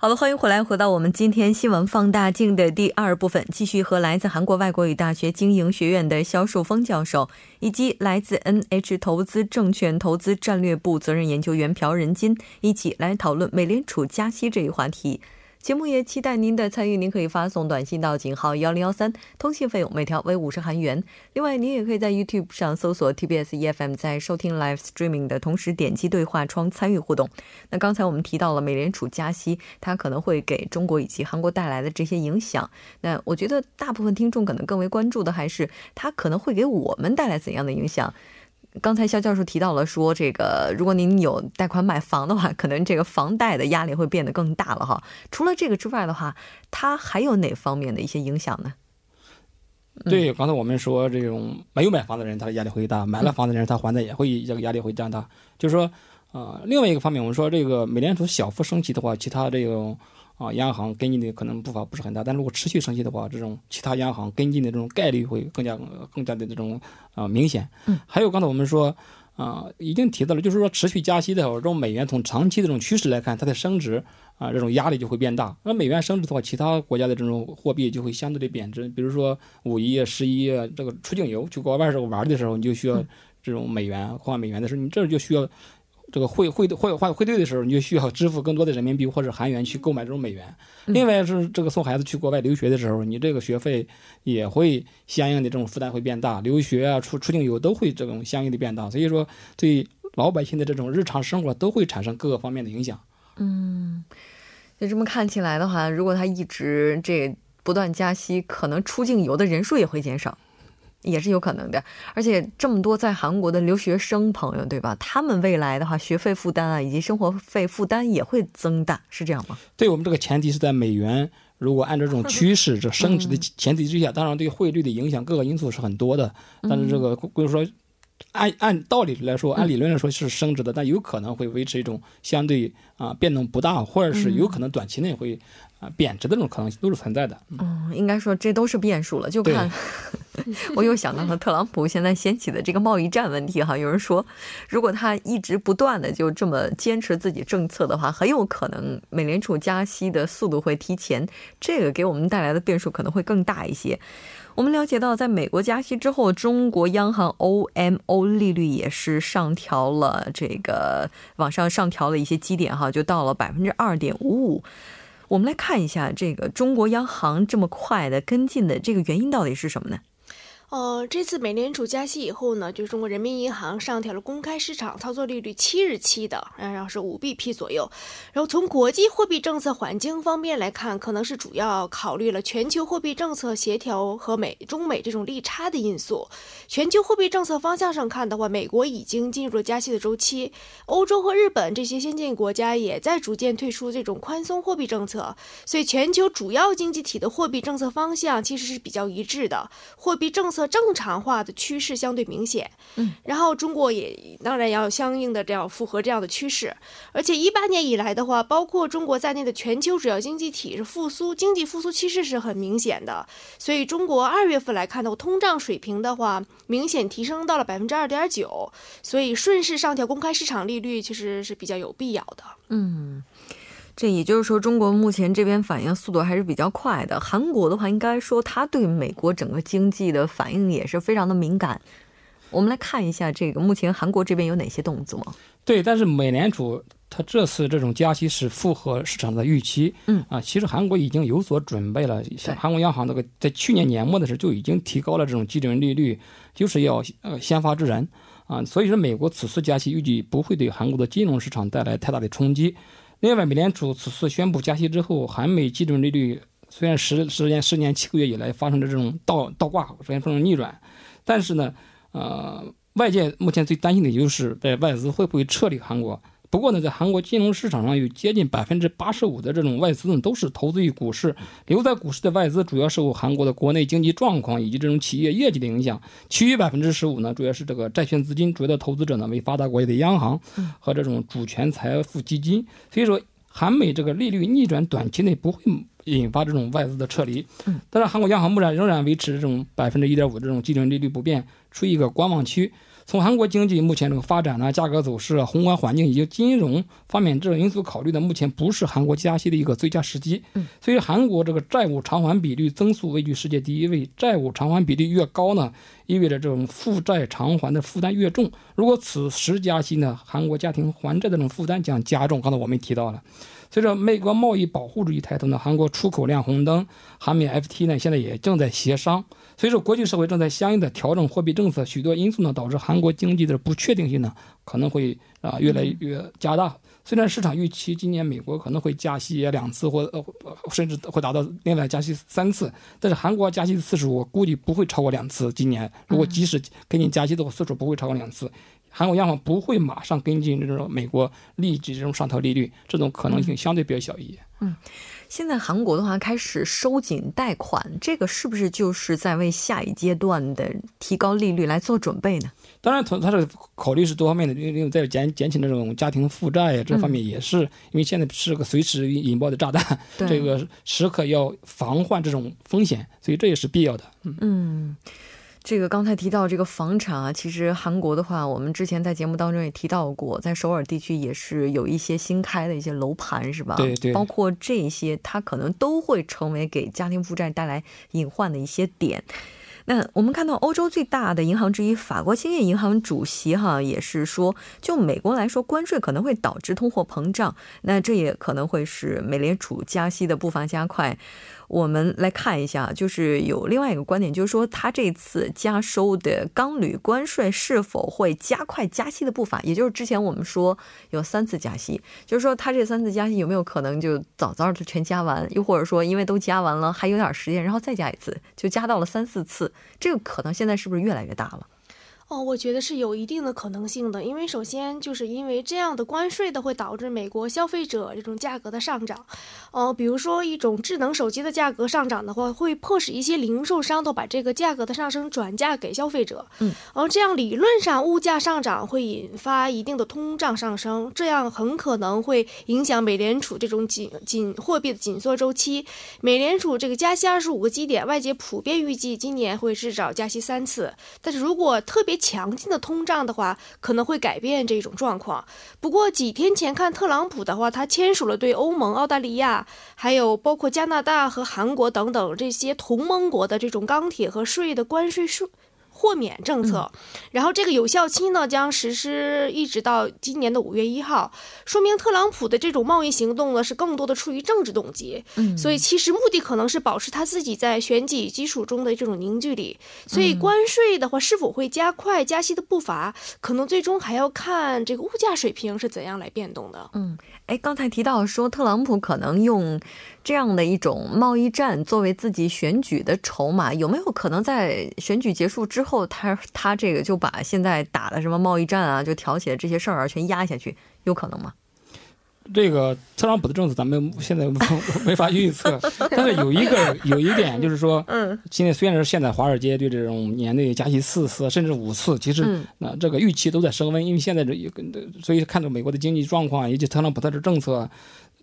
好了，欢迎回来，回到我们今天新闻放大镜的第二部分，继续和来自韩国外国语大学经营学院的肖树峰教授，以及来自 NH 投资证券投资战略部责任研究员朴仁金一起来讨论美联储加息这一话题。节目也期待您的参与，您可以发送短信到井号幺零幺三，通信费用每条为五十韩元。另外，您也可以在 YouTube 上搜索 TBS EFM，在收听 Live Streaming 的同时点击对话窗参与互动。那刚才我们提到了美联储加息，它可能会给中国以及韩国带来的这些影响。那我觉得大部分听众可能更为关注的还是它可能会给我们带来怎样的影响。刚才肖教授提到了说，这个如果您有贷款买房的话，可能这个房贷的压力会变得更大了哈。除了这个之外的话，它还有哪方面的一些影响呢？对，刚才我们说这种没有买房的人，他的压力会大；买了房的人，他还贷也会这个压力会加大。就是说，呃，另外一个方面，我们说这个美联储小幅升息的话，其他这种。啊，央行跟进的可能步伐不是很大，但如果持续升息的话，这种其他央行跟进的这种概率会更加更加的这种啊明显。嗯，还有刚才我们说啊，已经提到了，就是说持续加息的话，这种美元从长期的这种趋势来看，它的升值啊，这种压力就会变大。那美元升值的话，其他国家的这种货币就会相对的贬值。比如说五一、十一这个出境游去国外时候玩的时候，你就需要这种美元换美元的时候，你这就需要。这个汇汇汇换汇兑的时候，你就需要支付更多的人民币或者韩元去购买这种美元。另外是这个送孩子去国外留学的时候，你这个学费也会相应的这种负担会变大，留学啊出出境游都会这种相应的变大。所以说，对老百姓的这种日常生活都会产生各个方面的影响。嗯，就这么看起来的话，如果他一直这不断加息，可能出境游的人数也会减少。也是有可能的，而且这么多在韩国的留学生朋友，对吧？他们未来的话，学费负担啊，以及生活费负担也会增大，是这样吗？对我们这个前提是在美元如果按照这种趋势这升值的前提之下，当然对汇率的影响各个因素是很多的。但是这个，比如说按按道理来说，按理论来说是升值的，但有可能会维持一种相对啊变动不大，或者是有可能短期内会。啊，贬值的这种可能性都是存在的。嗯，应该说这都是变数了，就看。我又想到了特朗普现在掀起的这个贸易战问题哈，有人说，如果他一直不断的就这么坚持自己政策的话，很有可能美联储加息的速度会提前，这个给我们带来的变数可能会更大一些。我们了解到，在美国加息之后，中国央行 OMO 利率也是上调了，这个往上上调了一些基点哈，就到了百分之二点五五。我们来看一下这个中国央行这么快的跟进的这个原因到底是什么呢？呃，这次美联储加息以后呢，就是中国人民银行上调了公开市场操作利率七日期的，然后是五 BP 左右。然后从国际货币政策环境方面来看，可能是主要考虑了全球货币政策协调和美中美这种利差的因素。全球货币政策方向上看的话，美国已经进入了加息的周期，欧洲和日本这些先进国家也在逐渐退出这种宽松货币政策，所以全球主要经济体的货币政策方向其实是比较一致的，货币政策。正常化的趋势相对明显，嗯，然后中国也当然要相应的这样符合这样的趋势，而且一八年以来的话，包括中国在内的全球主要经济体是复苏，经济复苏趋势是很明显的，所以中国二月份来看的话，通胀水平的话明显提升到了百分之二点九，所以顺势上调公开市场利率其实是比较有必要的，嗯。这也就是说，中国目前这边反应速度还是比较快的。韩国的话，应该说它对美国整个经济的反应也是非常的敏感。我们来看一下，这个目前韩国这边有哪些动作？对，但是美联储它这次这种加息是符合市场的预期。嗯啊，其实韩国已经有所准备了。像韩国央行那个在去年年末的时候就已经提高了这种基准利率，就是要呃先发制人啊。所以说，美国此次加息预计不会对韩国的金融市场带来太大的冲击。另外，美联储此次宣布加息之后，韩美基准利率虽然十十年十年七个月以来发生的这种倒倒挂，出现这种逆转，但是呢，呃，外界目前最担心的就是在外资会不会撤离韩国，不过呢，在韩国金融市场上有接近百分之八十五的这种外资呢，都是投资于股市。留在股市的外资主要受韩国的国内经济状况以及这种企业业绩的影响。其余百分之十五呢，主要是这个债券资金，主要的投资者呢为发达国家的央行和这种主权财富基金。所以说，韩美这个利率逆转短期内不会引发这种外资的撤离。但是韩国央行目前仍然维持这种百分之一点五这种基准利率不变，处于一个观望区。从韩国经济目前这个发展呢、价格走势啊、宏观环境以及金融方面这种因素考虑呢，目前不是韩国加息的一个最佳时机。所以韩国这个债务偿还比率增速位居世界第一位，债务偿还比率越高呢，意味着这种负债偿还的负担越重。如果此时加息呢，韩国家庭还债的这种负担将加重。刚才我们提到了。随着美国贸易保护主义抬头呢，韩国出口亮红灯，韩美 FT 呢现在也正在协商。随着国际社会正在相应的调整货币政策，许多因素呢导致韩国经济的不确定性呢可能会啊越来越加大。虽然市场预期今年美国可能会加息两次，或呃甚至会达到另外加息三次，但是韩国加息的次数我估计不会超过两次。今年如果即使跟进加息的话，次数不会超过两次。韩国央行不会马上跟进这种美国立即这种上调利率，这种可能性相对比较小一些。嗯。现在韩国的话开始收紧贷款，这个是不是就是在为下一阶段的提高利率来做准备呢？当然，它它的考虑是多方面的，因为在减减轻这种家庭负债呀，这方面也是，因为现在是个随时引爆的炸弹，这个时刻要防患这种风险，所以这也是必要的。嗯嗯。这个刚才提到这个房产啊，其实韩国的话，我们之前在节目当中也提到过，在首尔地区也是有一些新开的一些楼盘，是吧？对对。包括这些，它可能都会成为给家庭负债带来隐患的一些点。那我们看到欧洲最大的银行之一法国兴业银行主席哈也是说，就美国来说，关税可能会导致通货膨胀，那这也可能会使美联储加息的步伐加快。我们来看一下，就是有另外一个观点，就是说他这次加收的钢铝关税是否会加快加息的步伐？也就是之前我们说有三次加息，就是说他这三次加息有没有可能就早早的全加完？又或者说因为都加完了还有点时间，然后再加一次，就加到了三四次？这个可能现在是不是越来越大了？哦，我觉得是有一定的可能性的，因为首先就是因为这样的关税的会导致美国消费者这种价格的上涨，哦，比如说一种智能手机的价格上涨的话，会迫使一些零售商都把这个价格的上升转嫁给消费者，嗯，而这样理论上物价上涨会引发一定的通胀上升，这样很可能会影响美联储这种紧紧货币的紧缩周期。美联储这个加息二十五个基点，外界普遍预计今年会至少加息三次，但是如果特别强劲的通胀的话，可能会改变这种状况。不过几天前看特朗普的话，他签署了对欧盟、澳大利亚，还有包括加拿大和韩国等等这些同盟国的这种钢铁和税的关税税。豁免政策，然后这个有效期呢将实施一直到今年的五月一号，说明特朗普的这种贸易行动呢是更多的出于政治动机，嗯，所以其实目的可能是保持他自己在选举基础中的这种凝聚力。所以关税的话是否会加快加息的步伐，可能最终还要看这个物价水平是怎样来变动的。嗯，哎，刚才提到说特朗普可能用。这样的一种贸易战作为自己选举的筹码，有没有可能在选举结束之后，他他这个就把现在打的什么贸易战啊，就挑起的这些事儿啊，全压下去，有可能吗？这个特朗普的政策咱们现在没法预测，但是有一个有一点就是说，嗯，现在虽然是现在华尔街对这种年内加息四次甚至五次，其实那这个预期都在升温，因为现在这所以看到美国的经济状况以及特朗普他的政策。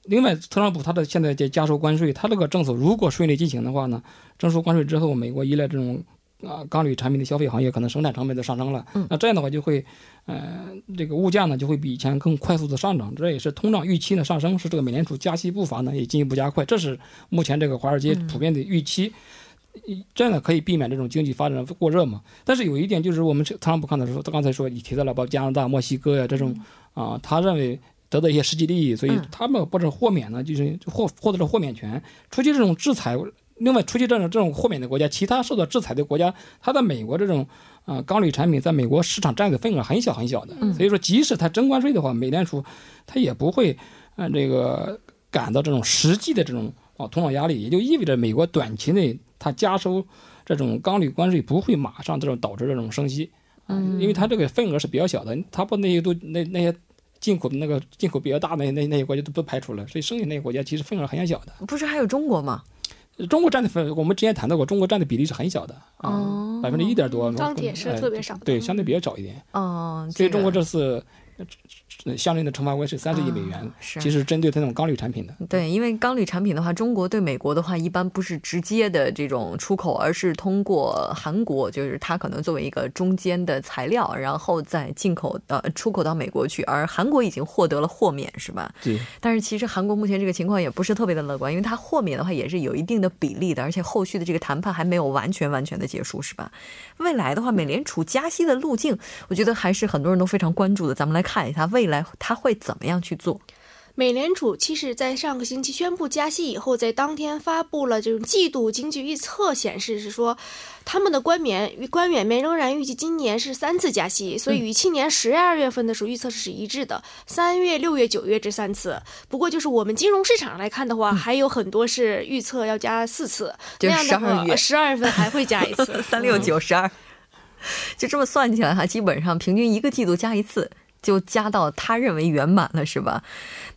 另外，特朗普他的现在在加收关税，他这个政策如果顺利进行的话呢，征收关税之后，美国依赖这种啊钢铝产品的消费行业，可能生产成本就上升了。那这样的话就会，呃，这个物价呢就会比以前更快速的上涨，这也是通胀预期呢上升，使这个美联储加息步伐呢也进一步加快。这是目前这个华尔街普遍的预期，这样呢可以避免这种经济发展过热嘛。但是有一点就是，我们特朗普看的时候，他刚才说你提到了，包括加拿大、墨西哥呀这种啊，他认为。得到一些实际利益，所以他们不是豁免呢，就是获获得了豁免权。除去这种制裁，另外除去这种这种豁免的国家，其他受到制裁的国家，它在美国这种啊钢铝产品在美国市场占的份额很小很小的。所以说，即使它征关税的话，美联储它也不会啊这个感到这种实际的这种啊通胀压力，也就意味着美国短期内它加收这种钢铝关税不会马上这种导致这种升息，嗯，因为它这个份额是比较小的，它不那些都那那些。进口那个进口比较大的那那那些国家都不排除了，所以剩下那些国家其实份额很小的。不是还有中国吗？中国占的份，我们之前谈到过，中国占的比例是很小的啊，百分之一点多。钢铁是特别少，对，相对比较少一点。哦，所以中国这次。相应的惩罚规是三十亿美元，其实针对它那种钢铝产品的。对，因为钢铝产品的话，中国对美国的话，一般不是直接的这种出口，而是通过韩国，就是它可能作为一个中间的材料，然后再进口呃出口到美国去。而韩国已经获得了豁免，是吧？对。但是其实韩国目前这个情况也不是特别的乐观，因为它豁免的话也是有一定的比例的，而且后续的这个谈判还没有完全完全的结束，是吧？未来的话，美联储加息的路径，我觉得还是很多人都非常关注的。咱们来看一下未来。他会怎么样去做？美联储其实，在上个星期宣布加息以后，在当天发布了这种季度经济预测，显示是说，他们的官员官员们仍然预计今年是三次加息，所以与去年十二月份的时候预测是一致的，三月、六月、九月这三次。不过，就是我们金融市场来看的话，还有很多是预测要加四次，这样的话，十二月份还会加一次，三六九十二，就这么算起来哈，基本上平均一个季度加一次。就加到他认为圆满了，是吧？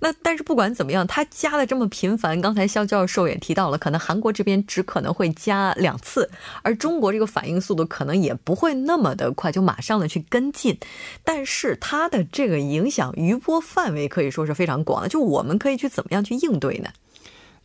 那但是不管怎么样，他加的这么频繁，刚才肖教授也提到了，可能韩国这边只可能会加两次，而中国这个反应速度可能也不会那么的快，就马上的去跟进。但是他的这个影响余波范围可以说是非常广的，就我们可以去怎么样去应对呢？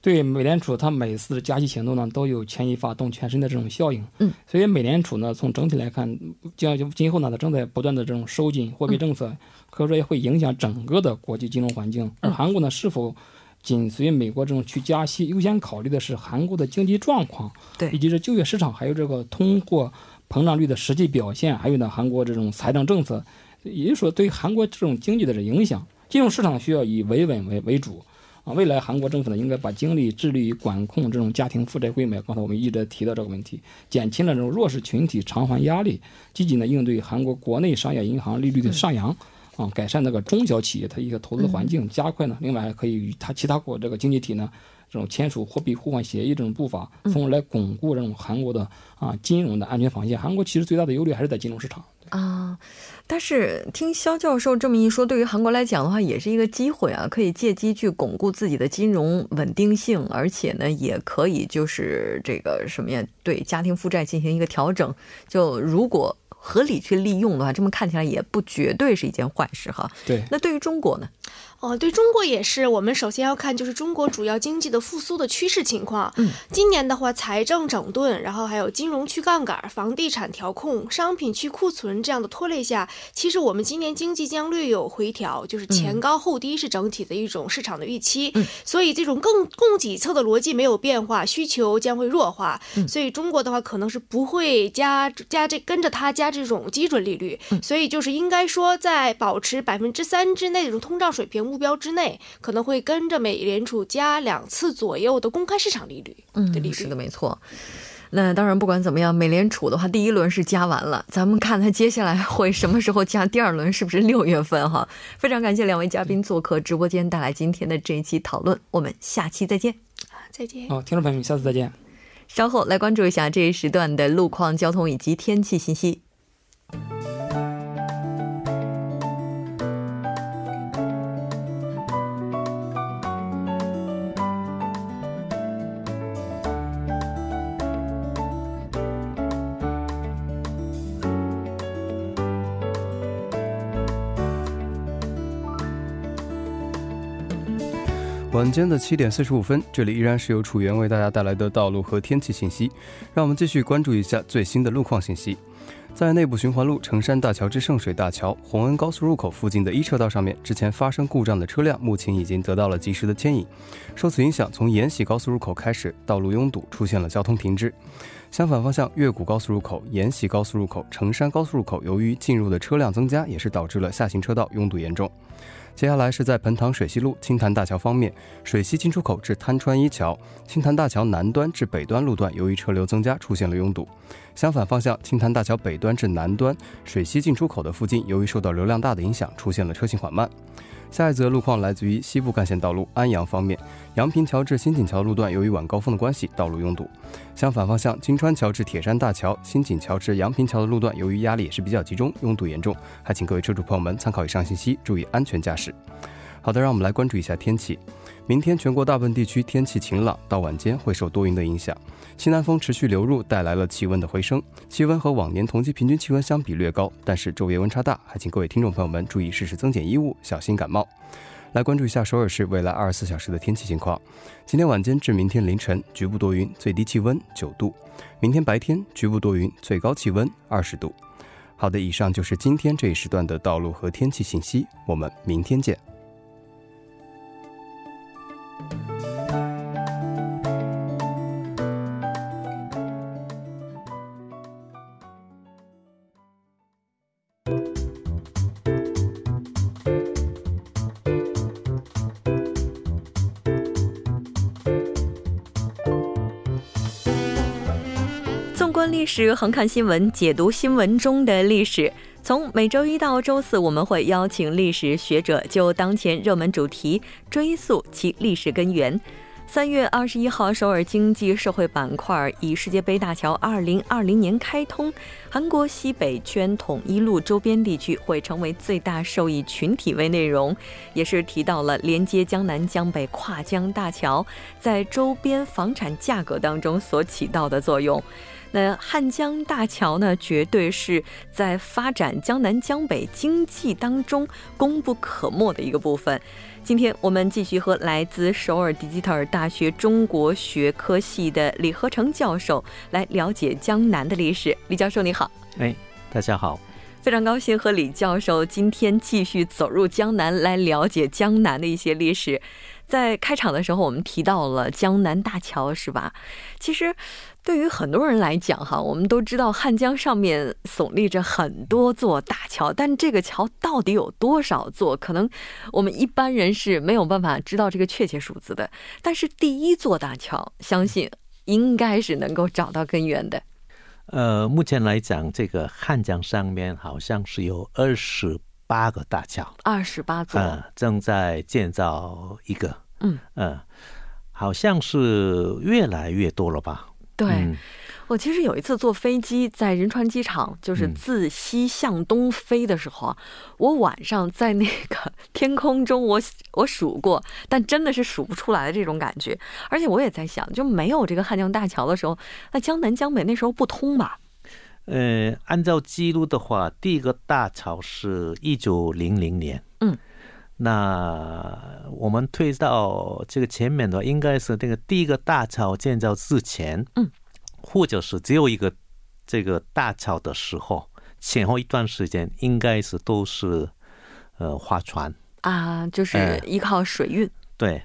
对美联储，它每次加息行动呢，都有牵一发动全身的这种效应。嗯，所以美联储呢，从整体来看，将今后呢，它正在不断的这种收紧货币政策，可以说也会影响整个的国际金融环境。而韩国呢，是否紧随美国这种去加息，优先考虑的是韩国的经济状况，对，以及这就业市场，还有这个通货膨胀率的实际表现，还有呢，韩国这种财政政策，也就是说，对韩国这种经济的影响，金融市场需要以维稳为为主。啊，未来韩国政府呢，应该把精力致力于管控这种家庭负债规模。刚才我们一直提到这个问题，减轻了这种弱势群体偿还压力，积极呢应对韩国国内商业银行利率的上扬，啊，改善那个中小企业它一个投资环境，加快呢，另外还可以与它其他国这个经济体呢，这种签署货币互换协议这种步伐，从而来巩固这种韩国的啊金融的安全防线。韩国其实最大的忧虑还是在金融市场。啊，但是听肖教授这么一说，对于韩国来讲的话，也是一个机会啊，可以借机去巩固自己的金融稳定性，而且呢，也可以就是这个什么呀，对家庭负债进行一个调整。就如果合理去利用的话，这么看起来也不绝对是一件坏事哈。对，那对于中国呢？哦，对中国也是。我们首先要看就是中国主要经济的复苏的趋势情况。嗯，今年的话，财政整顿，然后还有金融去杠杆、房地产调控、商品去库存这样的拖累下，其实我们今年经济将略有回调，就是前高后低是整体的一种市场的预期。嗯，所以这种更供给侧的逻辑没有变化，需求将会弱化。嗯，所以中国的话可能是不会加加这跟着它加这种基准利率。嗯，所以就是应该说在保持百分之三之内这种通胀水平。目标之内可能会跟着美联储加两次左右的公开市场利率，嗯，是的，没错。那当然，不管怎么样，美联储的话，第一轮是加完了，咱们看它接下来会什么时候加第二轮，是不是六月份？哈，非常感谢两位嘉宾做客直播间，带来今天的这一期讨论。我们下期再见，再见。好，听众朋友们，下次再见。稍后来关注一下这一时段的路况、交通以及天气信息。晚间的七点四十五分，这里依然是由楚源为大家带来的道路和天气信息。让我们继续关注一下最新的路况信息。在内部循环路成山大桥至圣水大桥洪恩高速入口附近的一车道上面，之前发生故障的车辆目前已经得到了及时的牵引。受此影响，从延禧高速入口开始，道路拥堵，出现了交通停滞。相反方向，越谷高速入口、延禧高速入口、成山高速入口，由于进入的车辆增加，也是导致了下行车道拥堵严重。接下来是在彭塘水西路青潭大桥方面，水西进出口至滩川一桥、青潭大桥南端至北端路段，由于车流增加，出现了拥堵。相反方向，青潭大桥北端至南端水西进出口的附近，由于受到流量大的影响，出现了车行缓慢。下一则路况来自于西部干线道路安阳方面，阳平桥至新锦桥路段，由于晚高峰的关系，道路拥堵。相反方向，金川桥至铁山大桥、新锦桥至阳平桥的路段，由于压力也是比较集中，拥堵严重。还请各位车主朋友们参考以上信息，注意安全驾驶。好的，让我们来关注一下天气。明天全国大部分地区天气晴朗，到晚间会受多云的影响，西南风持续流入，带来了气温的回升。气温和往年同期平均气温相比略高，但是昼夜温差大，还请各位听众朋友们注意适时增减衣物，小心感冒。来关注一下首尔市未来二十四小时的天气情况。今天晚间至明天凌晨，局部多云，最低气温九度；明天白天，局部多云，最高气温二十度。好的，以上就是今天这一时段的道路和天气信息，我们明天见。纵观历史横看新闻，解读新闻中的历史。从每周一到周四，我们会邀请历史学者就当前热门主题追溯其历史根源。三月二十一号，首尔经济社会板块以世界杯大桥二零二零年开通，韩国西北圈统一路周边地区会成为最大受益群体为内容，也是提到了连接江南江北跨江大桥在周边房产价格当中所起到的作用。那汉江大桥呢，绝对是在发展江南江北经济当中功不可没的一个部分。今天我们继续和来自首尔迪吉特尔大学中国学科系的李和成教授来了解江南的历史。李教授你好，哎，大家好，非常高兴和李教授今天继续走入江南来了解江南的一些历史。在开场的时候，我们提到了江南大桥，是吧？其实。对于很多人来讲，哈，我们都知道汉江上面耸立着很多座大桥，但这个桥到底有多少座，可能我们一般人是没有办法知道这个确切数字的。但是第一座大桥，相信应该是能够找到根源的。呃，目前来讲，这个汉江上面好像是有二十八个大桥，二十八座，正在建造一个。嗯嗯，好像是越来越多了吧。对，我其实有一次坐飞机在仁川机场，就是自西向东飞的时候啊，我晚上在那个天空中，我我数过，但真的是数不出来的这种感觉。而且我也在想，就没有这个汉江大桥的时候，那江南江北那时候不通吧？呃，按照记录的话，第一个大桥是一九零零年。嗯，那我们推到这个前面的话，应该是那个第一个大桥建造之前。嗯。或者是只有一个这个大桥的时候，前后一段时间应该是都是呃划船啊，就是依靠水运。对，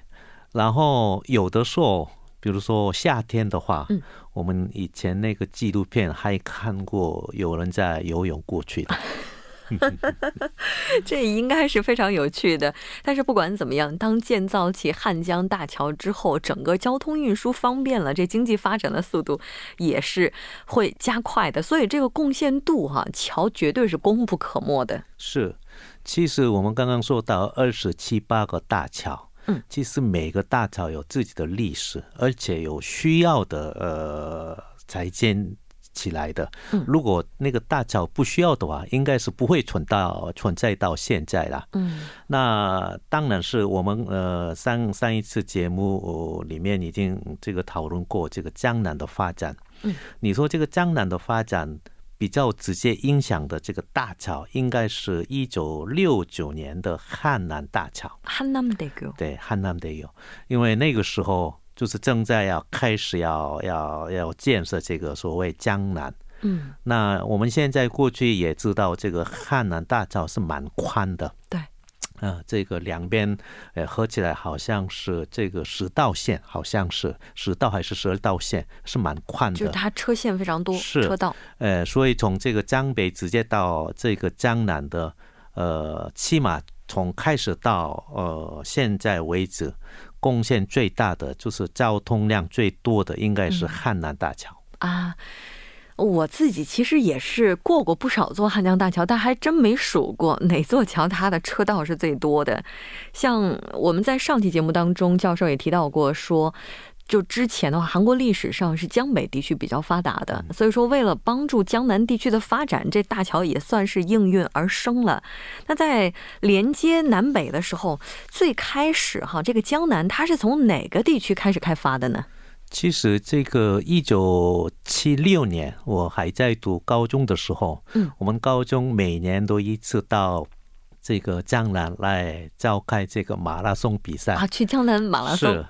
然后有的时候，比如说夏天的话，嗯，我们以前那个纪录片还看过有人在游泳过去的。这应该是非常有趣的。但是不管怎么样，当建造起汉江大桥之后，整个交通运输方便了，这经济发展的速度也是会加快的。所以这个贡献度哈，桥绝对是功不可没的。是，其实我们刚刚说到二十七八个大桥，嗯，其实每个大桥有自己的历史，而且有需要的呃才建。起来的，如果那个大桥不需要的话，应该是不会存到存在到现在了。嗯，那当然是我们呃上上一次节目里面已经这个讨论过这个江南的发展。嗯，你说这个江南的发展比较直接影响的这个大桥，应该是一九六九年的汉南大桥。汉南大桥。对，汉南大桥，因为那个时候。就是正在要开始要要要建设这个所谓江南，嗯，那我们现在过去也知道这个汉南大道是蛮宽的，对，啊，这个两边呃合起来好像是这个十道线，好像是十道还是十二道线，是蛮宽的，就是它车线非常多，是。车道，呃，所以从这个江北直接到这个江南的，呃，起码从开始到呃现在为止。贡献最大的就是交通量最多的，应该是汉南大桥啊。我自己其实也是过过不少座汉江大桥，但还真没数过哪座桥它的车道是最多的。像我们在上期节目当中，教授也提到过，说就之前的话，韩国历史上是江北地区比较发达的，所以说为了帮助江南地区的发展，这大桥也算是应运而生了。那在连接南北的时候，最开始哈，这个江南它是从哪个地区开始开发的呢？其实这个一九七六年，我还在读高中的时候，嗯，我们高中每年都一次到这个江南来召开这个马拉松比赛啊，去江南马拉松。是，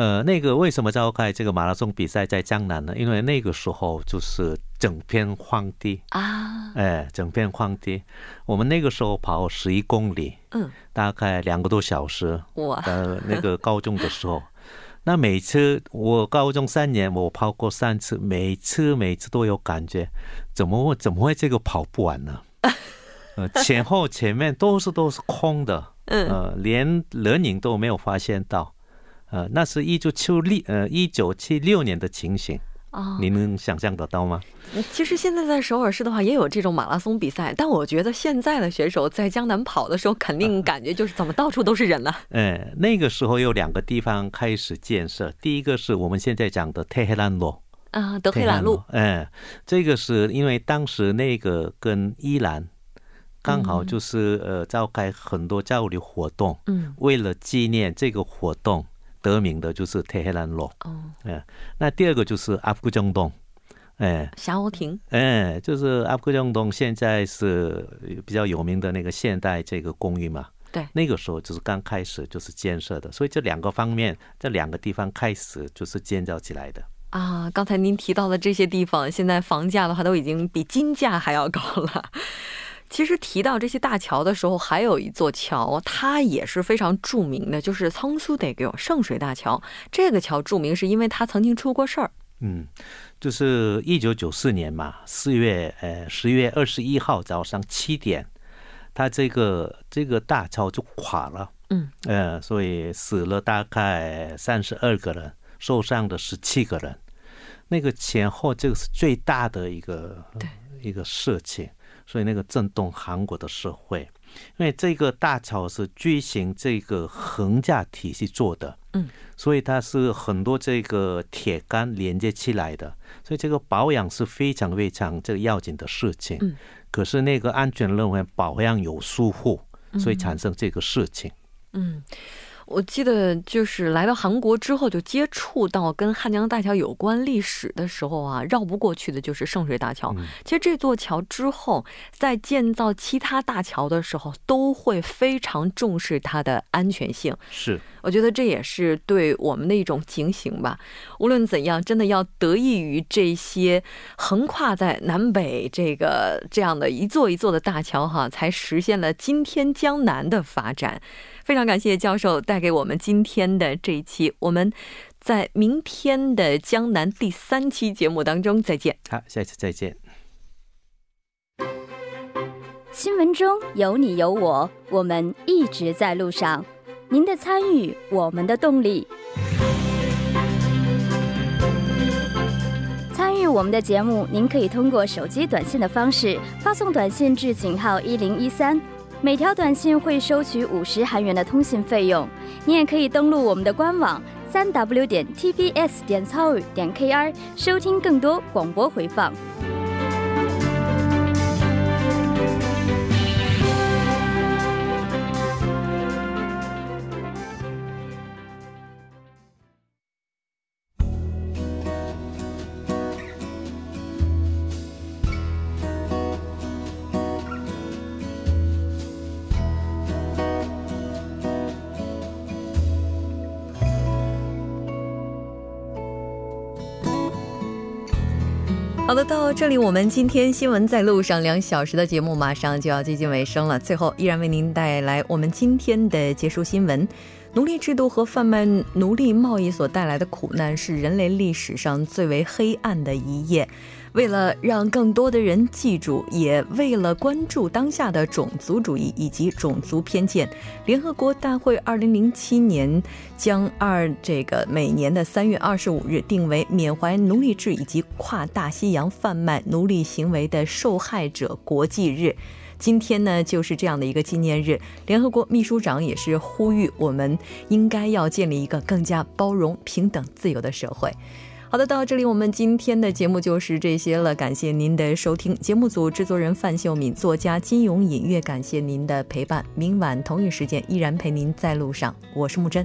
呃，那个为什么召开这个马拉松比赛在江南呢？因为那个时候就是整片荒地啊，哎，整片荒地。我们那个时候跑十一公里，嗯，大概两个多小时。哇，呃，那个高中的时候。那每次我高中三年，我跑过三次，每次每次都有感觉，怎么会怎么会这个跑不完呢？呃，前后前面都是都是空的，呃，连人影都没有发现到，呃，那是一九七六呃一九七六年的情形。哦，你能想象得到吗？其实现在在首尔市的话也有这种马拉松比赛，但我觉得现在的选手在江南跑的时候，肯定感觉就是怎么到处都是人呢？哎，那个时候有两个地方开始建设，第一个是我们现在讲的特黑兰路啊，德黑兰路。哎，这个是因为当时那个跟伊朗刚好就是呃召开很多交流活动，嗯，为了纪念这个活动。得名的就是泰黑兰路，哦，哎，那第二个就是阿布江洞，哎，霞欧亭，哎，就是阿布江洞，现在是比较有名的那个现代这个公寓嘛，对，那个时候就是刚开始就是建设的，所以这两个方面，这两个地方开始就是建造起来的。啊，刚才您提到的这些地方，现在房价的话都已经比金价还要高了。其实提到这些大桥的时候，还有一座桥，它也是非常著名的，就是仓苏得给圣水大桥。这个桥著名是因为它曾经出过事儿。嗯，就是一九九四年嘛，四月呃十月二十一号早上七点，它这个这个大桥就垮了。嗯，呃，所以死了大概三十二个人，受伤的十七个人。那个前后这个是最大的一个一个事情。所以那个震动韩国的社会，因为这个大桥是巨型这个横架体系做的，嗯，所以它是很多这个铁杆连接起来的，所以这个保养是非常非常这个要紧的事情。嗯，可是那个安全认为保养有疏忽，所以产生这个事情。嗯。我记得就是来到韩国之后，就接触到跟汉江大桥有关历史的时候啊，绕不过去的就是圣水大桥。其实这座桥之后，在建造其他大桥的时候，都会非常重视它的安全性。是，我觉得这也是对我们的一种警醒吧。无论怎样，真的要得益于这些横跨在南北这个这样的一座一座的大桥哈，才实现了今天江南的发展。非常感谢教授带给我们今天的这一期，我们在明天的江南第三期节目当中再见。好，下次再见。新闻中有你有我，我们一直在路上。您的参与，我们的动力。参与我们的节目，您可以通过手机短信的方式发送短信至井号一零一三。每条短信会收取五十韩元的通信费用。你也可以登录我们的官网三 w 点 tbs 点 c o 点 kr 收听更多广播回放。好的，到这里我们今天新闻在路上两小时的节目马上就要接近尾声了。最后，依然为您带来我们今天的结束新闻：奴隶制度和贩卖奴隶贸易所带来的苦难是人类历史上最为黑暗的一页。为了让更多的人记住，也为了关注当下的种族主义以及种族偏见，联合国大会二零零七年将二这个每年的三月二十五日定为缅怀奴隶制以及跨大西洋贩卖奴隶行为的受害者国际日。今天呢，就是这样的一个纪念日。联合国秘书长也是呼吁，我们应该要建立一个更加包容、平等、自由的社会。好的，到这里我们今天的节目就是这些了。感谢您的收听，节目组制作人范秀敏，作家金勇隐月，感谢您的陪伴。明晚同一时间依然陪您在路上，我是木真。